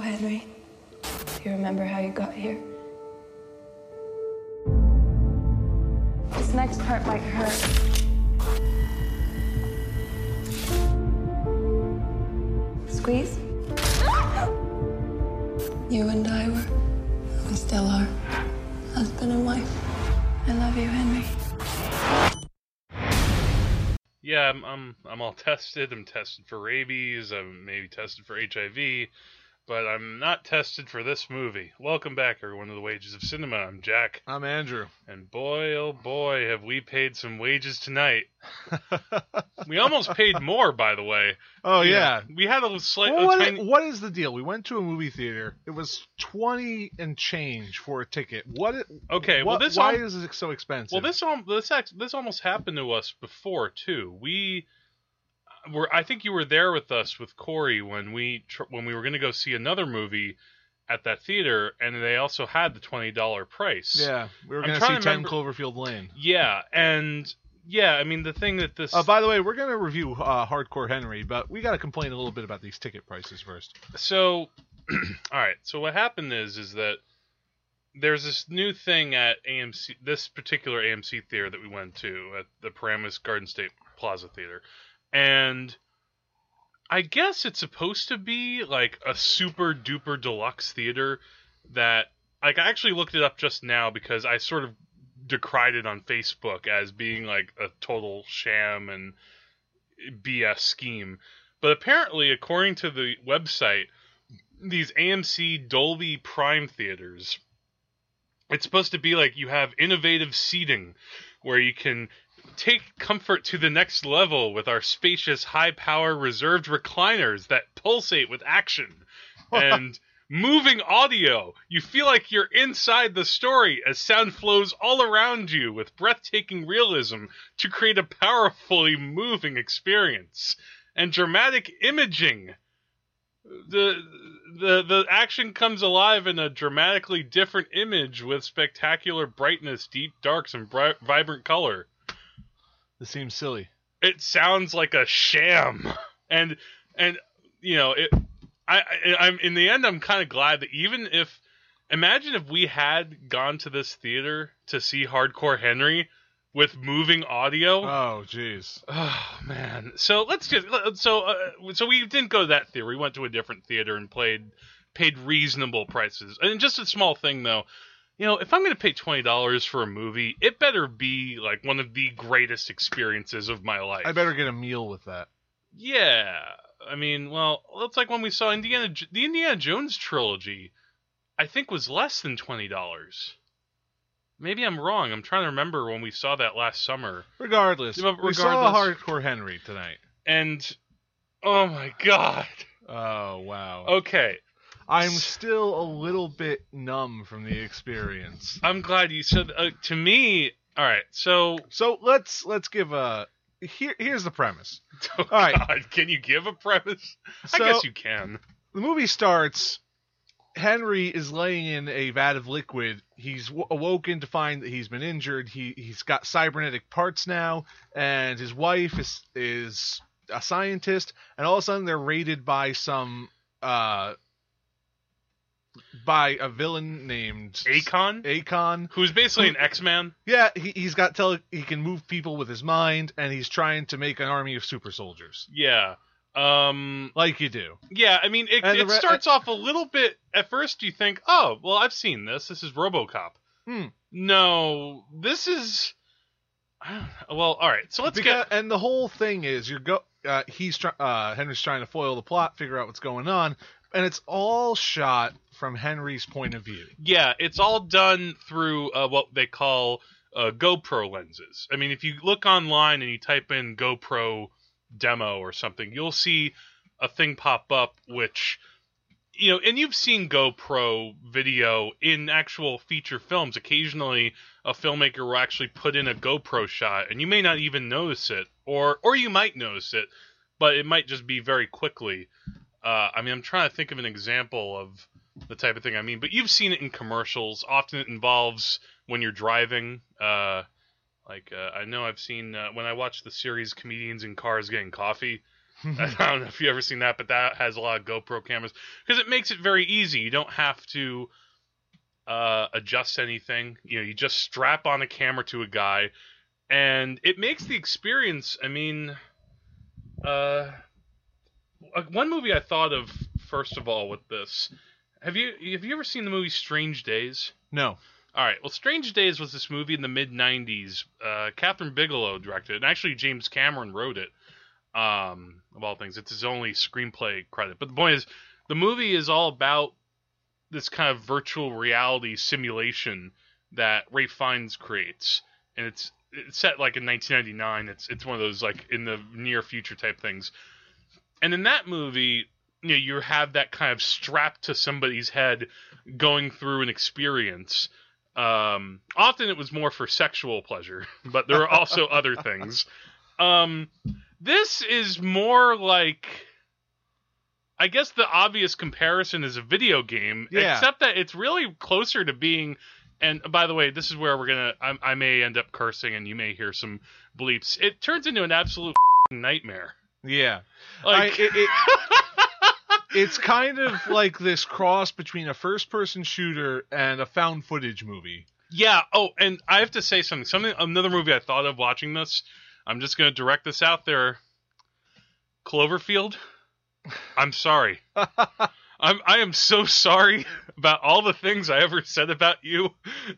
Henry. Do you remember how you got here? This next part might hurt. Squeeze? You and I were, we still are, husband and wife. I love you, Henry. Yeah, I'm I'm I'm all tested. I'm tested for rabies. I'm maybe tested for HIV, but I'm not tested for this movie. Welcome back, everyone, to the Wages of Cinema. I'm Jack, I'm Andrew. and boy, oh boy, have we paid some wages tonight. We almost paid more, by the way. oh yeah. we had a slight. Well, what, tiny- what is the deal? We went to a movie theater. It was twenty and change for a ticket. What? it- Okay, well, this why al- is it so expensive? Well, this this this almost happened to us before too. We were I think you were there with us with Corey when we tr- when we were going to go see another movie at that theater, and they also had the twenty dollar price. Yeah, we were going to see Ten remember- Cloverfield Lane. yeah, and yeah. I mean, the thing that this Uh, by the way, we're going to review uh, Hardcore Henry, but we got to complain a little bit about these ticket prices first. so all right. So what happened is is that there's this new thing at AMC, this particular AMC theater that we went to at the Paramus Garden State Plaza Theater, and I guess it's supposed to be like a super duper deluxe theater that like I actually looked it up just now because I sort of decried it on Facebook as being like a total sham and BS scheme. But apparently, according to the website, these AMC Dolby Prime theaters, it's supposed to be like you have innovative seating where you can take comfort to the next level with our spacious, high power reserved recliners that pulsate with action and moving audio. You feel like you're inside the story as sound flows all around you with breathtaking realism to create a powerfully moving experience. And dramatic imaging. The the the action comes alive in a dramatically different image with spectacular brightness, deep darks, and bri- vibrant color This seems silly. it sounds like a sham. And and you know it i, I i'm in the end i'm kind of glad that even if imagine if we had gone to this theater to see hardcore henry with moving audio. Oh, jeez. oh man. So let's just so uh, so we didn't go to that theater. We went to a different theater and played paid reasonable prices. And just a small thing though you know, if I'm going to pay twenty dollars for a movie, it better be like one of the greatest experiences of my life. I better get a meal with that. Yeah, I mean, well, it's like when we saw Indiana the Indiana Jones trilogy. I think was less than twenty dollars. Maybe I'm wrong. I'm trying to remember when we saw that last summer. Regardless, Yeah, but we saw regardless- Hardcore Henry tonight. And oh my god. Oh wow. Okay, I'm still a little bit numb from the experience. I'm glad you said. Uh, to me, all right. So, So let's let's give a here. Here's the premise. oh All right. God, can you give a premise? So I guess you can. the movie starts. Henry is laying in a vat of liquid. He's w- awoken to find that he's been injured. He he's got cybernetic parts now, and his wife is is a scientist. And all of a sudden, they're raided by some uh by a villain named Akan, Akan. who's basically an X-Man. Yeah, he, he's got tele. He can move people with his mind, and he's trying to make an army of super soldiers, Yeah. Um. like you do. Yeah. I mean, it, And the it re- starts off a little bit. At first, you think, "Oh, well, I've seen this. This is RoboCop." Hmm. No, this is. I don't know. Well, all right. So let's Because, get. and the whole thing is you're go. Uh, he's try, uh, Henry's trying to foil the plot, figure out what's going on, and it's all shot from Henry's point of view. Yeah, it's all done through uh, what they call uh, GoPro lenses. I mean, if you look online and you type in GoPro demo or something, you'll see a thing pop up which you know, and you've seen GoPro video in actual feature films. Occasionally, a filmmaker will actually put in a GoPro shot, and you may not even notice it, or or you might notice it, but it might just be very quickly. Uh, I mean, I'm trying to think of an example of the type of thing I mean, but you've seen it in commercials. Often it involves when you're driving. Uh, like uh, I know I've seen uh, when I watch the series comedians in cars getting coffee. I don't know if you've ever seen that, but that has a lot of GoPro cameras because it makes it very easy. You don't have to uh, adjust anything. You know, you just strap on a camera to a guy, and it makes the experience. I mean, uh, one movie I thought of first of all with this. Have you have you ever seen the movie Strange Days? No. All right. Well, Strange Days was this movie in the mid '90s. Uh, Kathryn Bigelow directed it, and actually James Cameron wrote it. Um, of all things, it's his only screenplay credit. But the point is, the movie is all about this kind of virtual reality simulation that Ralph Fiennes creates, and it's it's set like in 1999. It's it's one of those like in the near future type things. And in that movie, you know, you have that kind of strapped to somebody's head, going through an experience. Um, often it was more for sexual pleasure, but there are also other things. Um, this is more like, I guess the obvious comparison is a video game, Yeah. except that it's really closer to being. And by the way, this is where we're gonna. I, I may end up cursing, and you may hear some bleeps. It turns into an absolute nightmare. Yeah. Like, I- it- it- it's kind of like this cross between a first-person shooter and a found footage movie. Yeah. Oh, and I have to say something. Something. Another movie I thought of watching this. I'm just going to direct this out there. Cloverfield. I'm sorry. I'm. I am so sorry about all the things I ever said about you.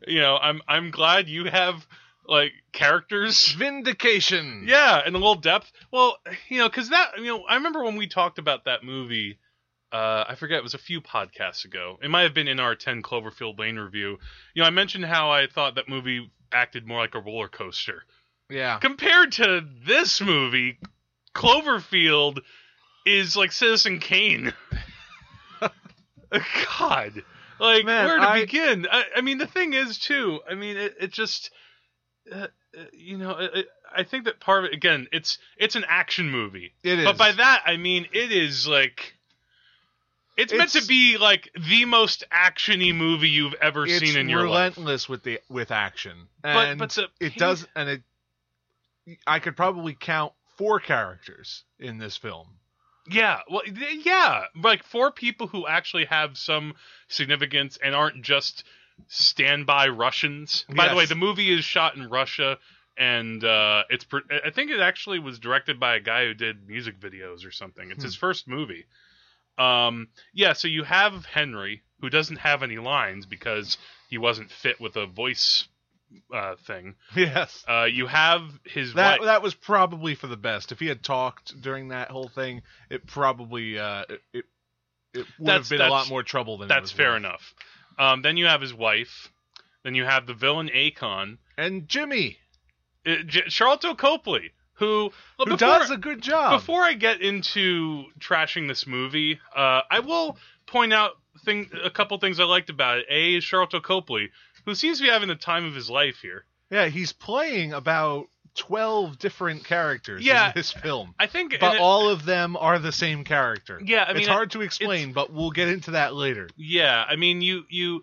You know. I'm. I'm glad you have like characters. Vindication. Yeah, and a little depth. Well, you know, because that. You know, I remember when we talked about that movie. Uh, I forget it was a few podcasts ago. It might have been in our 10 Cloverfield Lane review. You know, I mentioned how I thought that movie acted more like a roller coaster. Yeah. Compared to this movie, Cloverfield is like Citizen Kane. God, like Man, where to I- begin? I, I mean, the thing is too. I mean, it, it just, uh, uh, you know, it, I think that part of it again, it's it's an action movie. It is. But by that I mean it is like it's, meant to be like the most actiony movie you've ever it's seen in your life. relentless with the with action. But And but the it does and it I could probably count four characters in this film. Yeah, well, yeah, like four people who actually have some significance and aren't just standby Russians. By the way, the movie is shot in Russia, and uh, it's. Pr- I think it actually was directed by a guy who did music videos or something. It's his first movie. Um, yeah, so you have Henry, who doesn't have any lines because he wasn't fit with a voice uh, thing. Yes. Uh, you have his That wife. that was probably for the best. If he had talked during that whole thing, it probably uh, it it, it would That's- have been a lot more trouble than it That's fair worth. enough. Um, then you have his wife. Then you have the villain Akan, And Jimmy, uh, J- Sharlto Copley, who who before, does a good job. Before I get into trashing this movie, uh, I will point out thing a couple things I liked about it. A is Sharlto Copley, who seems to be having the time of his life here. yeah, he's playing about twelve different characters Yeah. in this film, I think, but it- all of them are the same character. yeah, I mean, it's hard to explain, but we'll get into that later. Yeah, I mean, you you.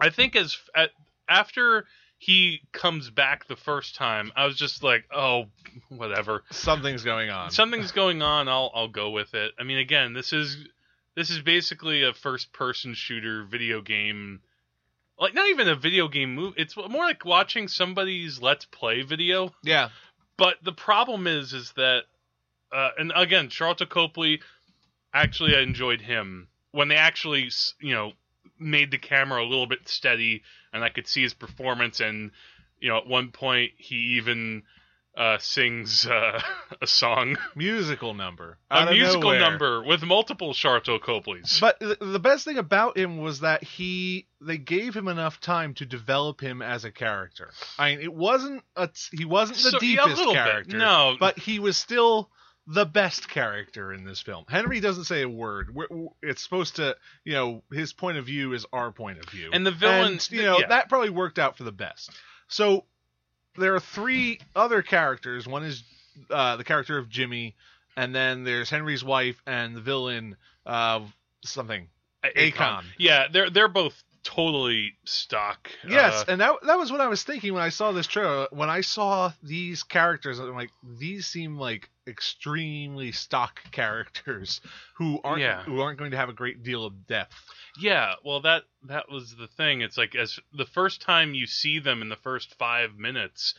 I think as at, after he comes back the first time, I was just like, oh, whatever. Something's going on. Something's going on. I'll I'll go with it. I mean, again, this is this is basically a first-person shooter video game. Like not even a video game movie. It's more like watching somebody's let's play video. yeah, But the problem is, is that, uh, and again, Sharlto Copley, actually, I enjoyed him when they actually, you know, made the camera a little bit steady, and I could see his performance. And you know, at one point, he even uh, sings uh, a song, musical number. a musical nowhere. number with multiple Sharlto Copleys. But the, the best thing about him was that he they gave him enough time to develop him as a character. I mean, it wasn't a he wasn't the So- yeah, deepest bit. character. No. but he was still the best character in this film. Henry doesn't say a word. We're, it's supposed to, you know, his point of view is our point of view. And the villain- And, you know, yeah. that probably worked out for the best. So there are three other characters. One is uh, the character of Jimmy, and then there's Henry's wife and the villain uh, something. Akan. Yeah, they're they're both totally stock. Yes, Uh, and that that was what I was thinking when I saw this trailer. When I saw these characters, I'm like, these seem like extremely stock characters who aren't Yeah. who aren't going to have a great deal of depth. Yeah, well that that was the thing. It's like as the first time you see them in the first 5 minutes,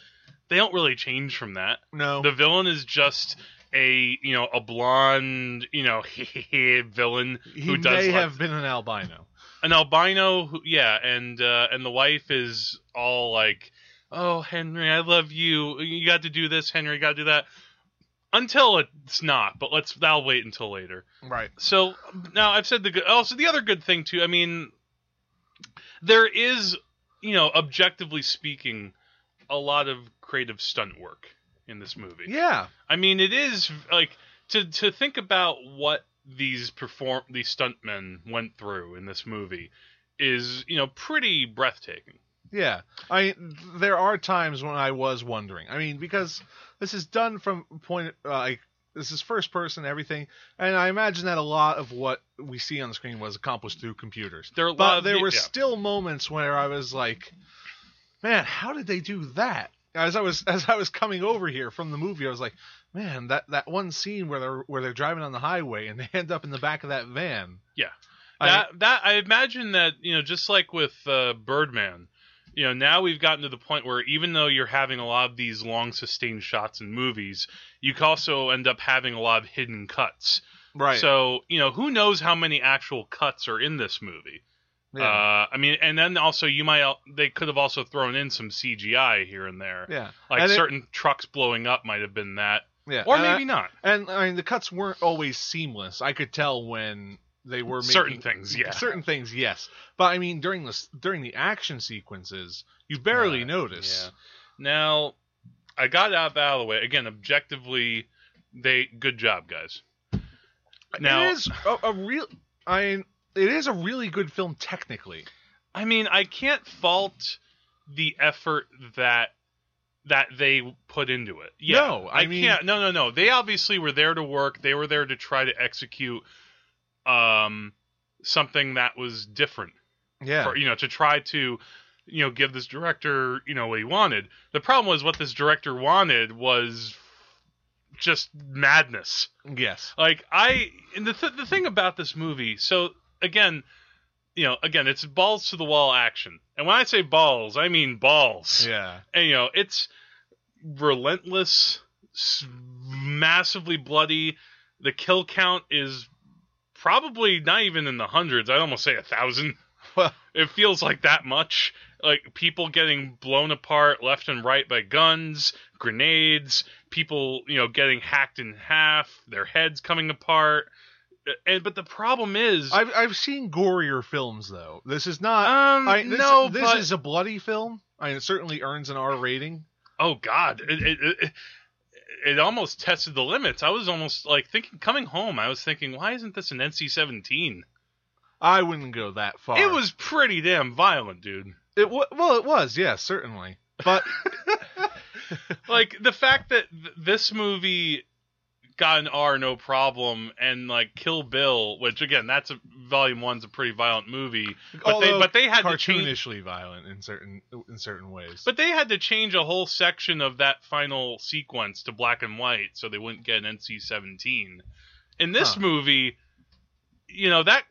they don't really change from that. No, The villain is just a, you know, a blonde, you know, villain he who does may have been an albino. An albino who yeah, and uh and the wife is all like, "Oh, Henry, I love you. You got to do this, Henry, you got to do that." Until it's not, but let's that'll wait until later. Right. So now I've said the good. Also, the other good thing too. I mean, there is, you know, objectively speaking, a lot of creative stunt work in this movie. Yeah. I mean, it is like to to think about what these perform these stuntmen went through in this movie is you know pretty breathtaking. Yeah, I there are times when I was wondering. I mean, because this is done from point uh, like this is first person everything, and I imagine that a lot of what we see on the screen was accomplished through computers. There are a lot But there the- were yeah. still moments where I was like, "Man, how did they do that?" As I was as I was coming over here from the movie, I was like, "Man, that that one scene where they're where they're driving on the highway and they end up in the back of that van." Yeah. I- That that I imagine that you know just like with uh, Birdman, you know now we've gotten to the point where even though you're having a lot of these long sustained shots in movies, you can also end up having a lot of hidden cuts. right. So you know who knows how many actual cuts are in this movie. Yeah. Uh, I mean, and then also you might they could have also thrown in some CGI here and there, yeah. like And it- certain trucks blowing up might have been that, yeah. or And I- maybe not. And I mean, the cuts weren't always seamless. I could tell when they were making, Certain things, yeah. certain things, yes. But I mean, during the during the action sequences, you barely Uh, notice. Yeah. Now, I got out out of the way again. Objectively, they good job, guys. Now- it is a, a real. I it is a really good film technically. I mean, I can't fault the effort that that they put into it. Yeah, No, I mean- can't. No, no, no. They obviously were there to work. They were there to try to execute um something that was different. Yeah. For, you know, to try to you know give this director you know what he wanted. The problem was what this director wanted was just madness. yes. Like I, and the th- the thing about this movie, so again, you know, again, it's balls to the wall action, and when I say balls, I mean balls. Yeah. And you know, it's relentless, massively bloody. The kill count is probably not even in the hundreds. I'd almost say a thousand. Well, It feels like that much. Like people getting blown apart left and right by guns, grenades, people, you know, getting hacked in half, their heads coming apart. And but the problem is, I've I've seen gorier films though. This is not. um, I, this, no, this but is a bloody film. I mean, it certainly earns an R rating. oh god, it, it, it, it almost tested the limits. I was almost like thinking, coming home, I was thinking, why isn't this an NC-17? I wouldn't go that far. It was pretty damn violent, dude. It wa- well, it was. Yes, certainly. But like the fact that th- this movie got an R no problem and like Kill Bill, which again that's a volume one's a pretty violent movie, but they but they had change cartoonishly violent in certain in certain ways. but they had to change a whole section of that final sequence to black and white so they wouldn't get an NC-17. In this Huh. movie, you know that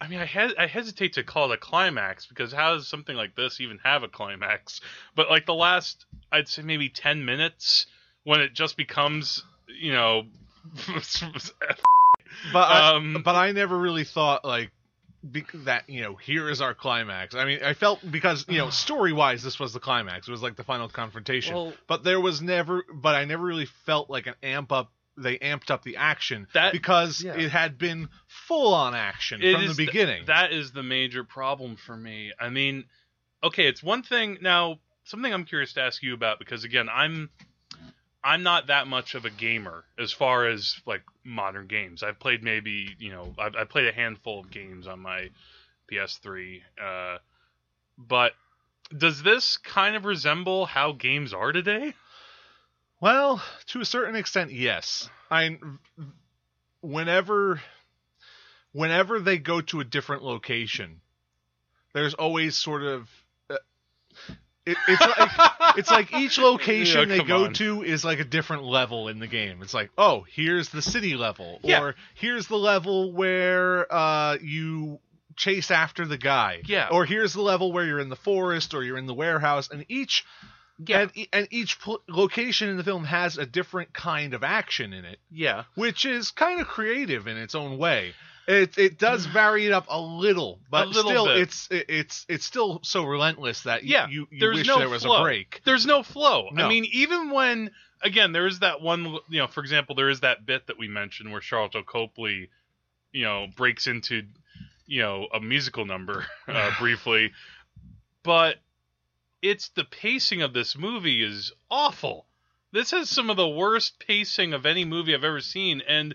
I mean I hes- I hesitate to call it a climax because how does something like this even have a climax? But like the last I'd say maybe 10 minutes when it just becomes, you know, but I, um but I never really thought like that you know here is our climax. I mean, I felt because you know story wise this was the climax. It was like the final confrontation. well, but there was never. But I never really felt like an amp up. They amped up the action That- because yeah. it had been full on action It from the is th- beginning. that is the major problem for me. I mean, okay, it's one thing now. Something I'm curious to ask you about because again, I'm I'm not that much of a gamer as far as like modern games. I've played maybe you know I've, I've played a handful of games on my PS3, uh, but does this kind of resemble how games are today? Well, to a certain extent, yes. I whenever whenever they go to a different location, there's always sort of uh, it, it's like it's like each location Yeah, they go on. to is like a different level in the game. It's like, oh, here's the city level, Yeah. or here's the level where uh, you chase after the guy, Yeah. or here's the level where you're in the forest or you're in the warehouse, and each Yeah. and, and each pl- location in the film has a different kind of action in it, Yeah. which is kind of creative in its own way. It it does vary it up a little, but little still bit. it's it, it's it's still so relentless that you Yeah, you, you there's wish no there was flow. a break. There's no flow. I mean, even when again, there is that one. You know, for example, there is that bit that we mentioned where Sharlto Copley, you know, breaks into, you know, a musical number uh, briefly, but it's the pacing of this movie is awful. This has some of the worst pacing of any movie I've ever seen, and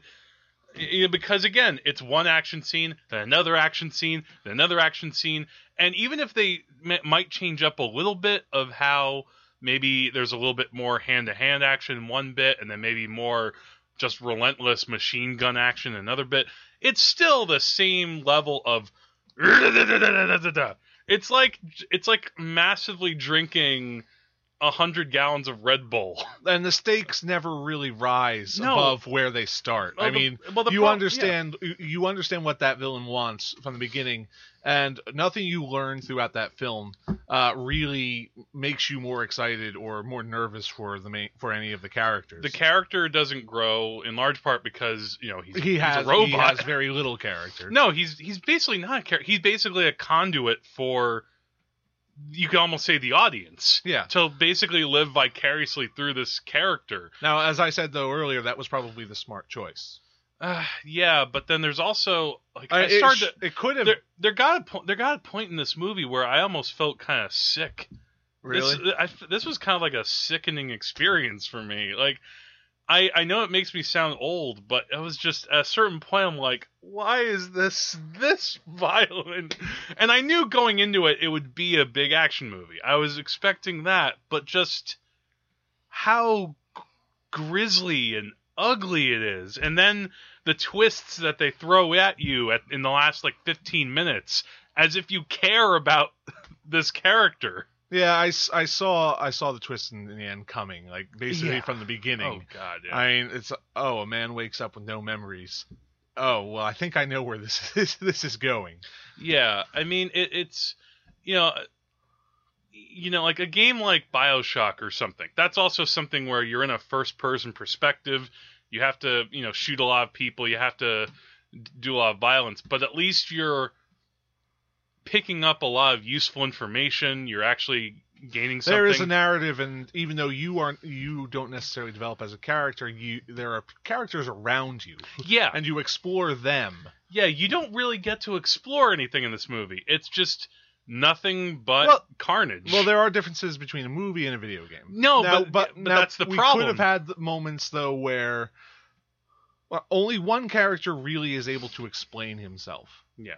you know, because again, it's one action scene, then another action scene, then another action scene, and even if they m- might change up a little bit of how maybe there's a little bit more hand-to-hand action one bit, and then maybe more just relentless machine gun action another bit, it's still the same level of. It's like it's like massively drinking hundred gallons of Red Bull. And the stakes never really rise No. above where they start. Well, I the- mean, well, the you pro- understand you- you understand what that villain wants from the beginning, and nothing you learn throughout that film uh, really makes you more excited or more nervous for the main, for any of the characters. The character doesn't grow in large part because you know he's, he he's has a robot. he has very little character. No, he's he's basically not a character. He's basically a conduit for you can almost say the audience Yeah. to basically live vicariously through this character. Now, as I said though earlier, that was probably the smart choice. Uh, yeah, but then there's also like Uh, I it, started. sh- to, it could have there, there got a po- there got a point in this movie where I almost felt kind of sick. really. This, I, this was kind of like a sickening experience for me. Like, I I know it makes me sound old, but it was just at a certain point I'm like, why is this this violent? And I knew going into it it would be a big action movie. I was expecting that, but just how grisly and ugly it is, and then the twists that they throw at you at, in the last like 15 minutes, as if you care about this character. Yeah, I, I saw I saw the twist in, the end coming, like basically Yeah. from the beginning. Oh God, yeah. I mean, it's oh, a man wakes up with no memories. Oh well, I think I know where this is. this is going. Yeah, I mean it, it's you know you know like a game like BioShock or something. That's also something where you're in a first person perspective. You have to, you know, shoot a lot of people, you have to do a lot of violence, but at least you're picking up a lot of useful information. You're actually gaining something. There is a narrative, and even though you aren't, you don't necessarily develop as a character. You there are characters around you, yeah. and you explore them. yeah, you don't really get to explore anything in this movie. It's just nothing but Well- carnage. Well, there are differences between a movie and a video game. No, Now- but- but now, that's the we problem. could have had moments though where well, only one character really is able to explain himself. yeah.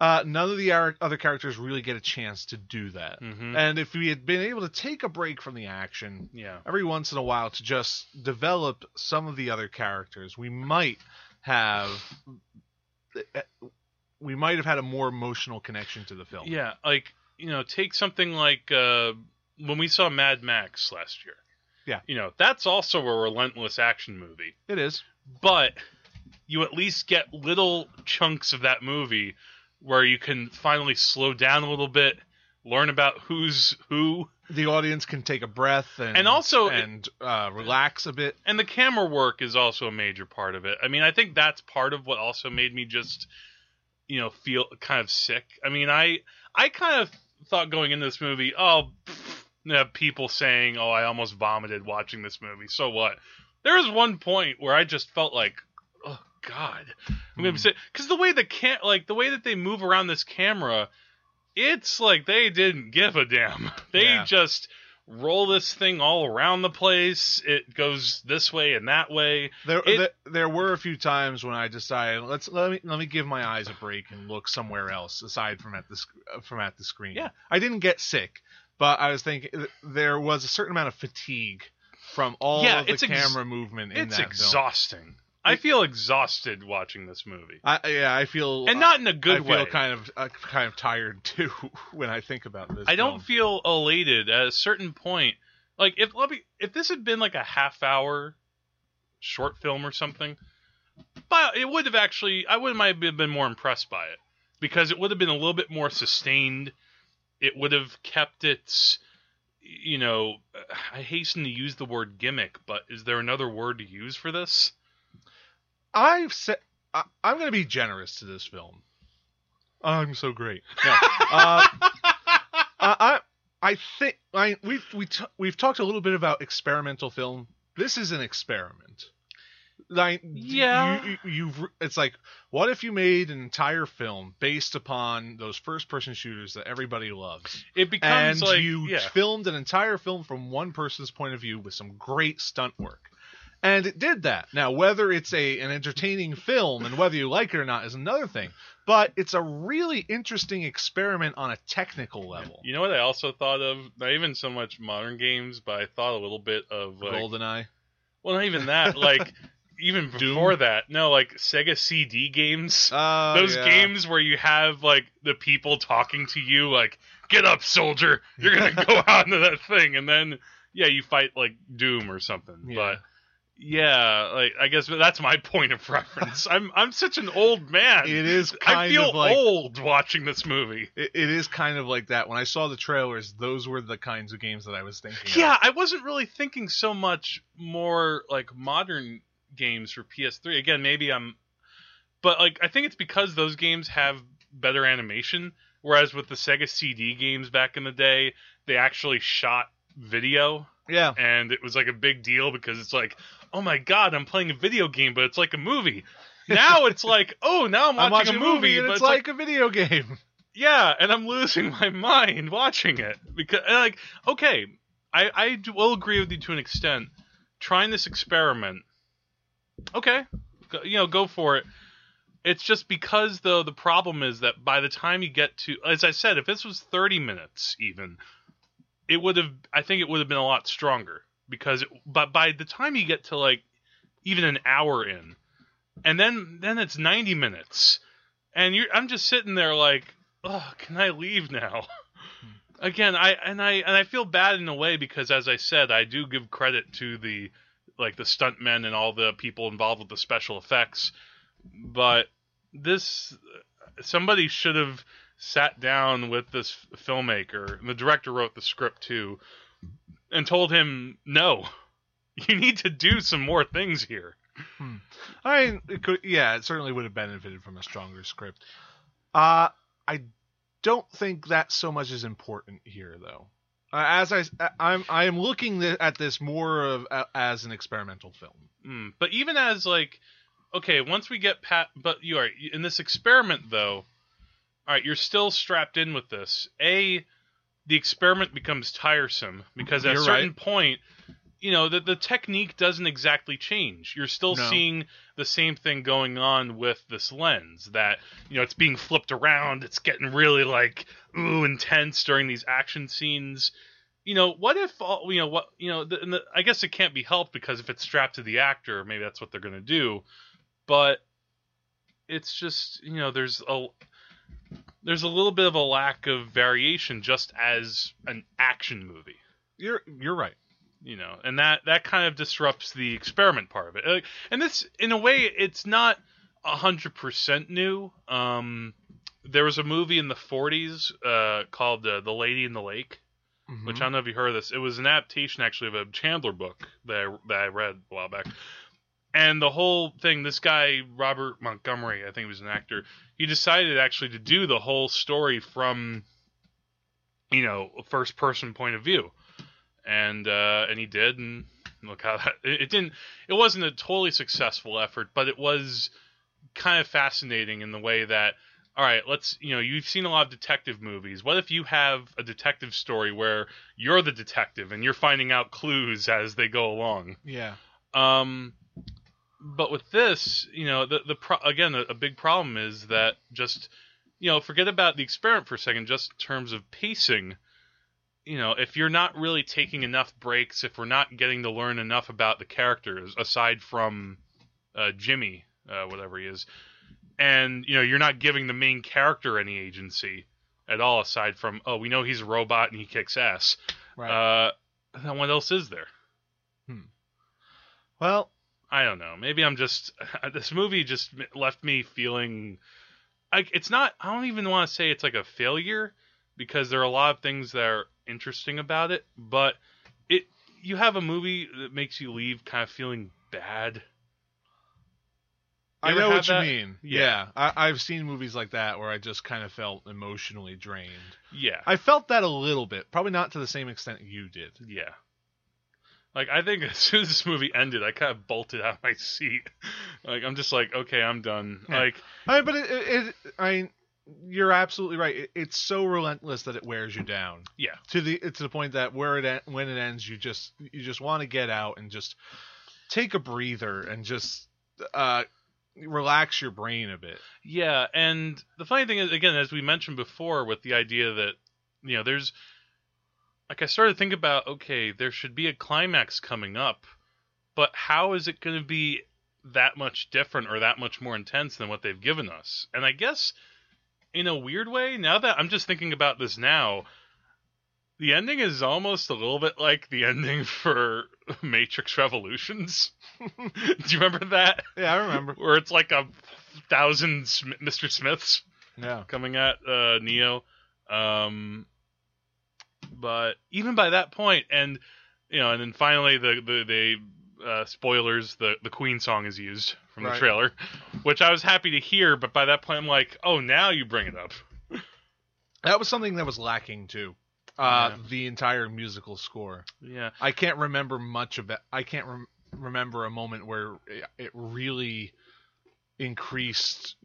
Uh, none of the other characters really get a chance to do that. hmm And if we had been able to take a break from the action Yeah. every once in a while to just develop some of the other characters, we might have we might have had a more emotional connection to the film. Yeah, like you know, take something like uh, when we saw Mad Max last year. Yeah. you know, that's also a relentless action movie, It is. but you at least get little chunks of that movie where you can finally slow down a little bit, learn about who's who, The audience can take a breath and And also- and uh, relax a bit. and the camera work is also a major part of it. I mean, I think that's part of what also made me just, you know, feel kind of sick. I mean, I I kind of thought going into this movie, oh, pff, you know, people saying, oh, I almost vomited watching this movie. So what? There was one point where I just felt like, God, I'm gonna Hmm. say because the way the can like the way that they move around this camera, it's like they didn't give a damn. They Yeah. just roll this thing all around the place. It goes this way and that way. There, It- there, there were a few times when I decided let's let me let me give my eyes a break and look somewhere else aside from at the from at the screen. Yeah. I didn't get sick, but I was thinking there was a certain amount of fatigue from all Yeah, of the ex- camera movement in it's that film. I feel exhausted watching this movie, I yeah, I feel and not in a good I feel way. kind of uh, kind of tired too when I think about this. I don't film. feel elated at a certain point. Like if let me if this had been like a half hour short film or something, but it would have actually I would might have been more impressed by it because it would have been a little bit more sustained. It would have kept its you know I hasten to use the word gimmick, but is there another word to use for this? I've said I, I'm going to be generous to this film. I'm so great. No. uh, I I think I we've we t- we've talked a little bit about experimental film. This is an experiment. Like Yeah. you, you you've it's like what if you made an entire film based upon those first person shooters that everybody loves It becomes and like you yeah. filmed an entire film from one person's point of view with some great stunt work. And it did that. Now, whether it's a an entertaining film and whether you like it or not is another thing. But it's a really interesting experiment on a technical level. You know what I also thought of? Not even so much modern games, but I thought a little bit of like, GoldenEye. well, not even that. Like even Doom? before that, no, like Sega CD games. Uh, Those yeah. games where you have like the people talking to you, like "Get up, soldier! You're gonna go out into that thing," and then yeah, you fight like Doom or something. Yeah. But yeah, like I guess that's my point of reference. I'm I'm such an old man. It is kind I feel like old watching this movie. it, it is kind of like that. When I saw the trailers, those were the kinds of games that I was thinking. Yeah, of. I wasn't really thinking so much more like modern games for PS3. Again, maybe I'm but like I think it's because those games have better animation whereas with the Sega CD games back in the day, they actually shot video yeah. and it was like a big deal because it's like, "Oh my god, I'm playing a video game, but it's like a movie." Now it's like, "Oh, now I'm I'm watching, watching a movie, and but it's like, a video game. yeah, and I'm losing my mind watching it because, like, okay, I I will agree with you to an extent. Trying this experiment, okay, go, you know, go for it. It's just because though the problem is that by the time you get to, as I said, if this was 30 minutes even, it would have. I think it would have been a lot stronger because, it, but by the time you get to like even an hour in, and then then it's 90 minutes, and you, I'm just sitting there like, oh, can I leave now? Again, I and I and I feel bad in a way because, as I said, I do give credit to the like the stuntmen and all the people involved with the special effects, but this somebody should have sat down with this filmmaker. The director wrote the script too, and told him, "No, you need to do some more things here." I mean, it could, yeah, it certainly would have benefited from a stronger script. Uh, I don't think that so much is important here, though. Uh, as I, I'm, I am looking th- at this more of a, as an experimental film. Mm, but even as like, okay, once we get pat, but you are in this experiment though. All right, you're still strapped in with this. A, the experiment becomes tiresome because at a You're certain right. point, you know, the the technique doesn't exactly change. You're still No. seeing the same thing going on with this lens. That you know, it's being flipped around. It's getting really like ooh intense during these action scenes you know, what if all, you know what you know? The, and the, I guess it can't be helped because if it's strapped to the actor, maybe that's what they're going to do. But it's just you know, there's a there's a little bit of a lack of variation just as an action movie, You're, you're right. you know, and that that kind of disrupts the experiment part of it. And this, in a way, it's not a hundred percent new. Um, there was a movie in the '40s uh, called uh, "The Lady in the Lake." which I don't know if you heard of this. It was an adaptation actually of a Chandler book that I, that I read a while back. And the whole thing, this guy Robert Montgomery, I think he was an actor, he decided actually to do the whole story from, you know, a first person point of view, and uh, and he did, and look how that it, it didn't. It wasn't a totally successful effort, but it was kind of fascinating in the way that all right, let's, you know, you've seen a lot of detective movies. What if you have a detective story where you're the detective and you're finding out clues as they go along? Yeah. Um, but with this, you know, the the pro- again, a, a big problem is that just, you know, forget about the experiment for a second. Just in terms of pacing, you know, if you're not really taking enough breaks, if we're not getting to learn enough about the characters aside from uh, Jimmy, uh, whatever he is, and you know you're not giving the main character any agency at all, aside from oh we know he's a robot and he kicks ass. Right. Uh, then what else is there? well, I don't know. Maybe I'm just this movie just left me feeling like it's not. I don't even want to say it's like a failure because there are a lot of things that are interesting about it, but it you have a movie that makes you leave kind of feeling bad. I know have what you mean. Yeah. Yeah, I, I've seen movies like that where I just kind of felt emotionally drained. Yeah, I felt that a little bit, probably not to the same extent you did. yeah. Like I think as soon as this movie ended, I kind of bolted out of my seat. Like I'm just like, okay, I'm done. Yeah. Like I mean, but it, it, it I mean, you're absolutely right. It, it's so relentless that it wears you down. Yeah. To the to the point that where it when it ends, you just you just want to get out and just take a breather and just uh relax your brain a bit. Yeah, and the funny thing is, again, as we mentioned before, with the idea that you know, there's like I started to think about, okay, there should be a climax coming up, but how is it going to be that much different or that much more intense than what they've given us? And I guess in a weird way, now that I'm just thinking about this now, the ending is almost a little bit like the ending for Matrix Revolutions. Do you remember that? Yeah, I remember. Where it's like a thousand Mr. Smiths Yeah. coming at uh, Neo. Um, but even by that point, and you know, and then finally the the, the uh, spoilers, the the Queen song is used from the Right. trailer, which I was happy to hear. But by that point, I'm like, oh, now you bring it up. That was something that was lacking too. Uh, Yeah. the entire musical score. Yeah, I can't remember much of it. I can't rem- remember a moment where it- it really increased.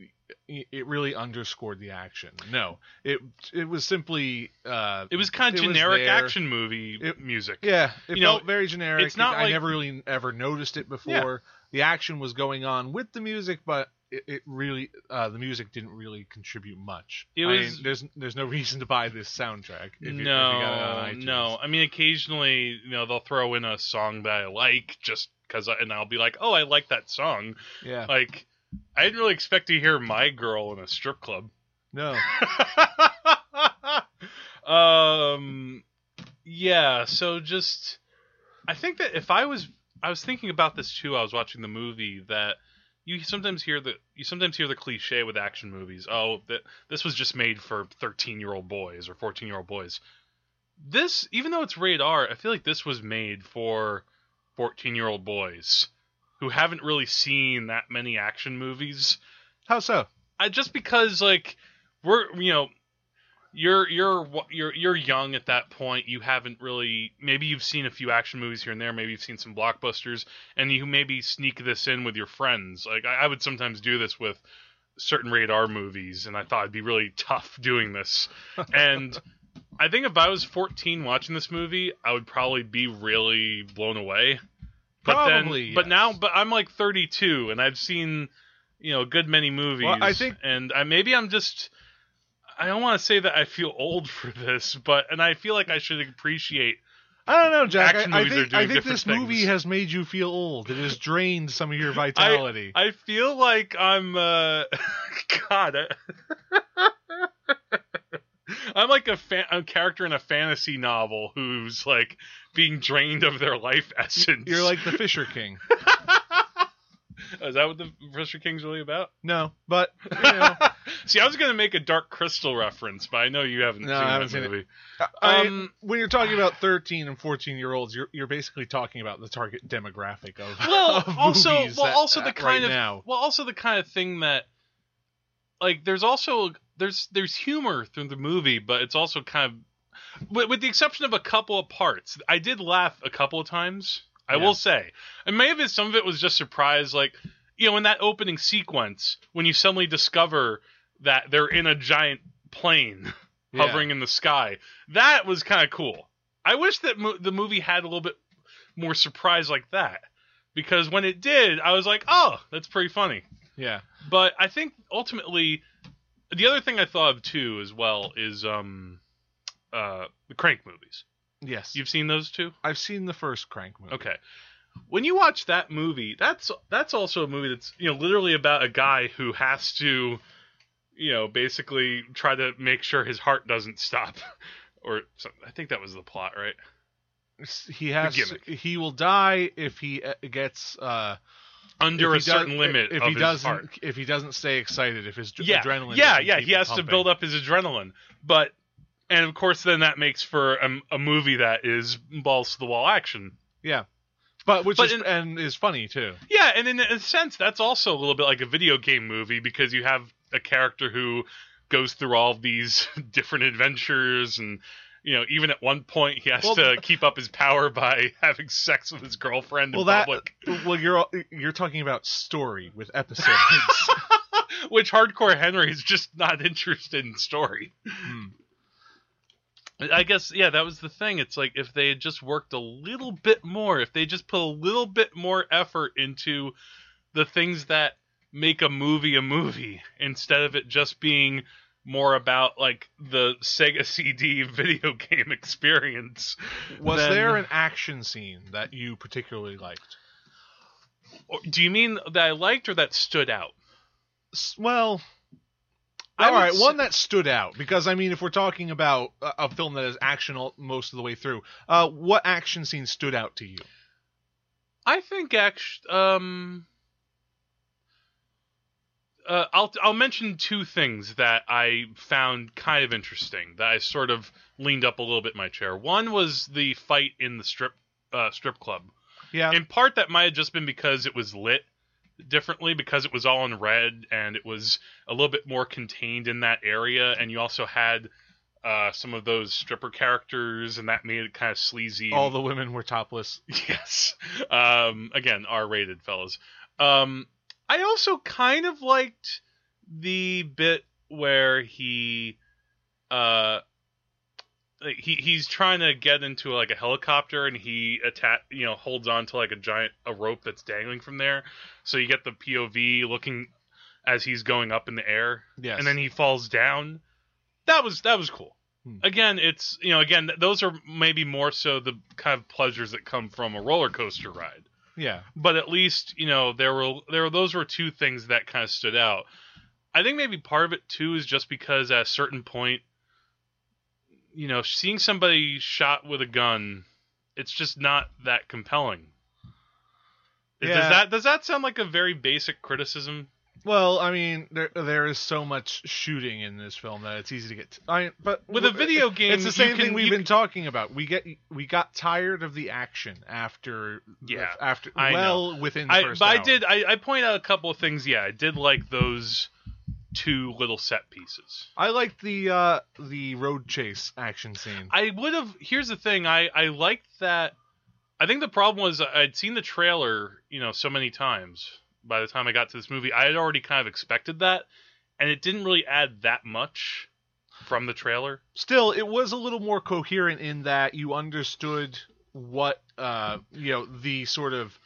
It really underscored the action. No, it it was simply. Uh, it was kind of It generic action movie It- music. yeah, it You know, very generic. it's not I like- never really ever noticed it before. The action was going on with the music, but it, it really uh, the music didn't really contribute much. It I mean, was- there's there's no reason to buy this soundtrack. If you, no, got it on no. I mean, occasionally, you know, they'll throw in a song that I like just because, and I'll be like, oh, I like that song. Yeah, Like, I didn't really expect to hear "My Girl" in a strip club. no. um, yeah. So just, I think that if I was, I was thinking about this too. I was watching the movie that you sometimes hear the you sometimes hear the cliche with action movies. Oh, that this was just made for thirteen year old boys or fourteen year old boys. This, even though it's rated R, I feel like this was made for fourteen year old boys who haven't really seen that many action movies. How so? I just because like we're you know you're you're you're you're young at that point. You haven't really maybe you've seen a few action movies here and there. Maybe you've seen some blockbusters, and you maybe sneak this in with your friends. Like I, I would sometimes do this with certain radar movies, and I thought it'd be really tough doing this. And I think if I was 14 watching this movie, I would probably be really blown away. But Probably, then, but now, but I'm like 32, and I've seen you know a good many movies. Well, I think- and I maybe I'm just. I don't want to say that I feel old for this, but and I feel like I should appreciate. I don't know, Jack. I, I think I think this movie has made you feel old. It has drained some of your vitality. I feel like I'm. uh God. I- I'm like a, fa- a character in a fantasy novel who's like being drained of their life essence. You're like the Fisher King. Is that what the Fisher King's really about? No, but you know, See, I was gonna make a Dark Crystal reference, but I know you haven't No, seen I that haven't seen it. movie. I- Um, when you're talking about 13 and 14 year olds, you're you're basically talking about the target demographic of, well, of also, well, that- also the kind right of, now. well, also the kind of thing that, like, there's also there's there's humor through the movie, but it's also kind of, with, with the exception of a couple of parts, I did laugh a couple of times. I Yeah. will say, and maybe some of it was just surprise, like, you know, in that opening sequence when you suddenly discover that they're in a giant plane Yeah. hovering in the sky. That was kind of cool. I wish that mo- the movie had a little bit more surprise like that because when it did, I was like, "Oh, that's pretty funny." Yeah, But I think ultimately, the other thing I thought of too, as well, is um, uh, the Crank movies. yes, You've seen those too? I've seen the first Crank movie. Okay. when you watch that movie, that's that's also a movie that's you know literally about a guy who has to, you know, basically try to make sure his heart doesn't stop, or something. I think that was the plot, right? He has he will die if he uh, gets uh Under a does- certain limit if of he his doesn't heart. if he doesn't stay excited if his Yeah, adrenaline yeah, yeah. He has to build up his adrenaline, but and of course then that makes for a, a movie that is balls to the wall action. yeah but which But is in- and is funny too Yeah, and in a sense, that's also a little bit like a video game movie because you have a character who goes through all of these different adventures, and you know, even at one point, he has Well, to keep up his power by having sex with his girlfriend well in that public. well you're you're talking about story with episodes Which Hardcore Henry is just not interested in story. Hmm. I guess yeah, that was the thing. It's like if they had just worked a little bit more, if they just put a little bit more effort into the things that make a movie a movie instead of it just being more about like the Sega CD video game experience. was there an action scene that you particularly liked Do you mean that I liked or that stood out? Well all right, one that stood out because I mean, if we're talking about a, a film that is action all, most of the way through, uh, what action scene stood out to you? I think actually, um, uh, I'll I'll mention two things that I found kind of interesting that I sort of leaned up a little bit in my chair. One was the fight in the strip uh, strip club. Yeah, In part, that might have just been because it was lit differently because it was all in red and it was a little bit more contained in that area, and you also had. Uh, some of those stripper characters, and that made it kind of sleazy. all the women were topless. Yes. Um, again, R-rated, fellas. Um, I also kind of liked the bit where he, uh, like, he he's trying to get into like a helicopter and he attack you know holds on to like a giant a rope that's dangling from there, so you get the POV looking as he's going up in the air Yes, and then he falls down. That was that was cool. Hmm. Again, it's you know again those are maybe more so the kind of pleasures that come from a roller coaster ride. yeah, But at least you know there were there were those were two things that kind of stood out. I think maybe part of it too is just because at a certain point, you know, seeing somebody shot with a gun, it's just not that compelling. Yeah. Does that does that sound like a very basic criticism? Well, I mean, there there is so much shooting in this film that it's easy to get. T- I but With a video game, it's the same can- thing we've been talking about. We get we got tired of the action after Yeah, after I know. well within the I, first but I did. I, I point out a couple of things. Yeah, I did like those two little set pieces. I liked the uh the road chase action scene. I would have. Here's the thing. I I liked that. I think the problem was I'd seen the trailer, you know, so many times. By the time I got to this movie, I had already kind of expected that, and it didn't really add that much from the trailer. Still, it was a little more coherent in that you understood what uh you know the sort of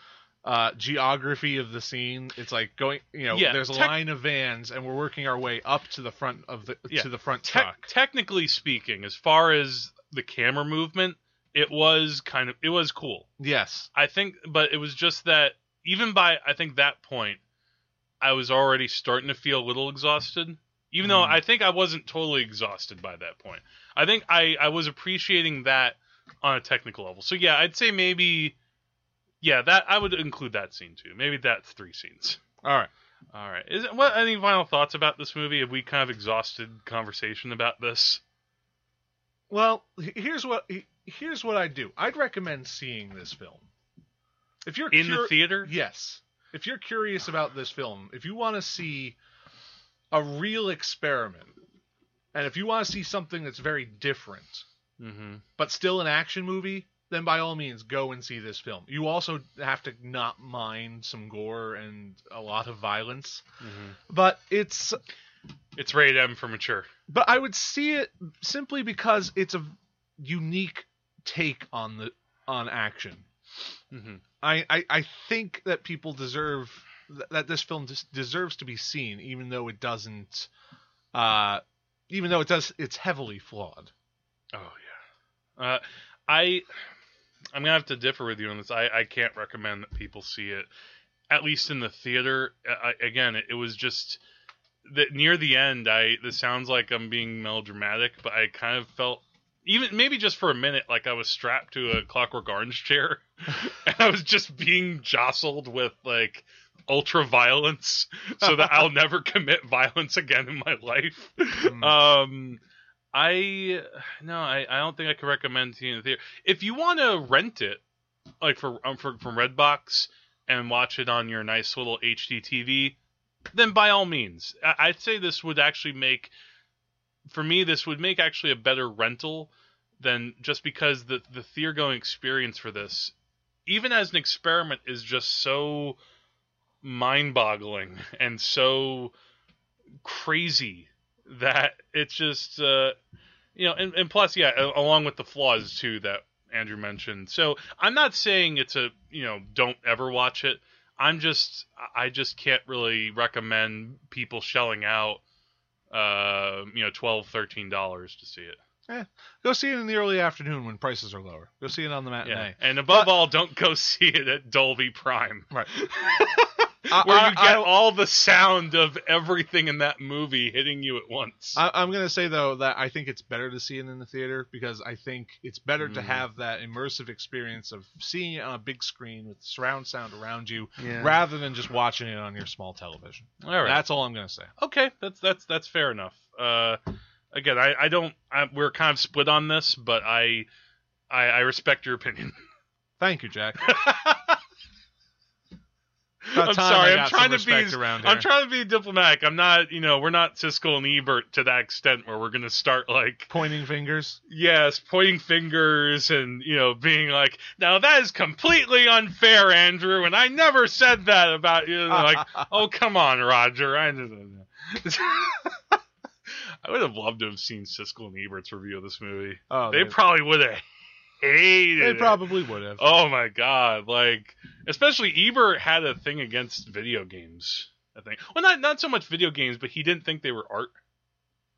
uh geography of the scene. It's like going, you know, Yeah, there's a tec- line of vans and we're working our way up to the front of the Yeah, to the front Te- truck. technically speaking, as far as the camera movement, it was kind of it was cool. Yes. I think, but it was just that even by I think that point, I was already starting to feel a little exhausted. Even though Mm. I think I wasn't totally exhausted by that point. I think I I was appreciating that on a technical level. So yeah, I'd say maybe, yeah, that I would include that scene too. Maybe that's three scenes. All right. All right. Is it, what any final thoughts about this movie? Have we kind of exhausted conversation about this? Well, here's what here's what I do. I'd recommend seeing this film. If you're In the theater? yes. If you're curious about this film, if you want to see a real experiment, and if you want to see something that's very different, Mm-hmm. but still an action movie, then by all means go and see this film. You also have to not mind some gore and a lot of violence, Mm-hmm. but it's It's rated M for mature. but I would see it simply because it's a unique take on the on action. Mm-hmm. I I, I think that people deserve that this film des- deserves to be seen, even though it doesn't. Uh, even though it does, it's heavily flawed. Oh yeah. Uh, I I'm gonna have to differ with you on this. I, I can't recommend that people see it, at least in the theater. I, again, it, it was just that near the end. I this sounds like I'm being melodramatic, but I kind of felt even maybe just for a minute like I was strapped to a Clockwork Orange chair, and I was just being jostled with like ultra violence, so that I'll never commit violence again in my life. Mm. Um, I no, I, I don't think I could recommend seeing it the theater. If you want to rent it, like for um, for from Redbox and watch it on your nice little HD TV, then by all means, I, I'd say this would actually make, for me, this would make actually a better rental than just because the the theater going experience for this, even as an experiment, is just so mind boggling and so crazy that it's just uh, you know and, and plus yeah along with the flaws too that andrew mentioned so i'm not saying it's a you know don't ever watch it i'm just i just can't really recommend people shelling out uh you know 12 13 dollars to see it Go see it in the early afternoon when prices are lower. Go see it on the matinee. yeah and above But- all don't go see it at dolby prime Right. where I- you get I- all the sound of everything in that movie hitting you at once I, I'm gonna say though that I think it's better to see it in the theater because I think it's better to Mm. have that immersive experience of seeing it on a big screen with surround sound around you, Yeah. rather than just watching it on your small television. all right That's all I'm gonna say. okay that's that's that's fair enough uh again i i don't I, we're kind of split on this but i i, I respect your opinion Thank you, Jack. i'm sorry i'm trying to be around here. i'm trying to be diplomatic i'm not you know we're not siskel and ebert to that extent where we're gonna start like Pointing fingers. yes pointing fingers and you know being like now that is completely unfair andrew and i never said that about you like oh come on roger i I would have loved to have seen Siskel and Ebert's review of this movie. oh, they probably would have hated they it. probably would have. Oh my god! Like, especially Ebert had a thing against video games. I think. Well, not not so much video games, but he didn't think they were art.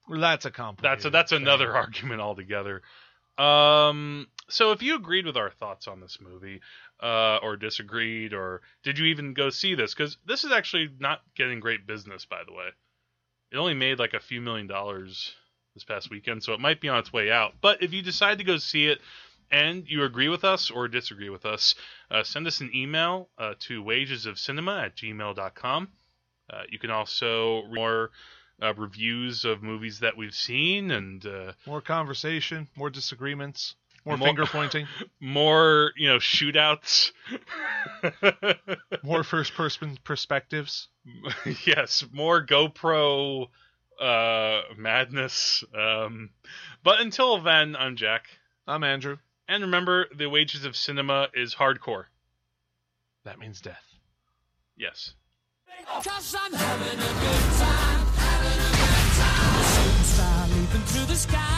Well, that's a complicated. That's a, that's thing. another argument altogether. Um. So, if you agreed with our thoughts on this movie, uh, or disagreed, or did you even go see this? Because this is actually not getting great business, by the way. It only made like a few million dollars this past weekend, so it might be on its way out. But if you decide to go see it and you agree with us or disagree with us, uh, send us an email uh, to wagesofcinema at gmail.com. Uh, you can also read more uh, reviews of movies that we've seen and uh, More conversation, more disagreements, more, More- finger pointing, more, you know, shootouts. more first person perspectives. yes, more GoPro uh, madness. Um, but until then, I'm Jack. I'm Andrew. And remember, the wages of cinema is hardcore. That means death. Yes. Cause I'm having a good time, having a good time. The shooting star leaping through the sky.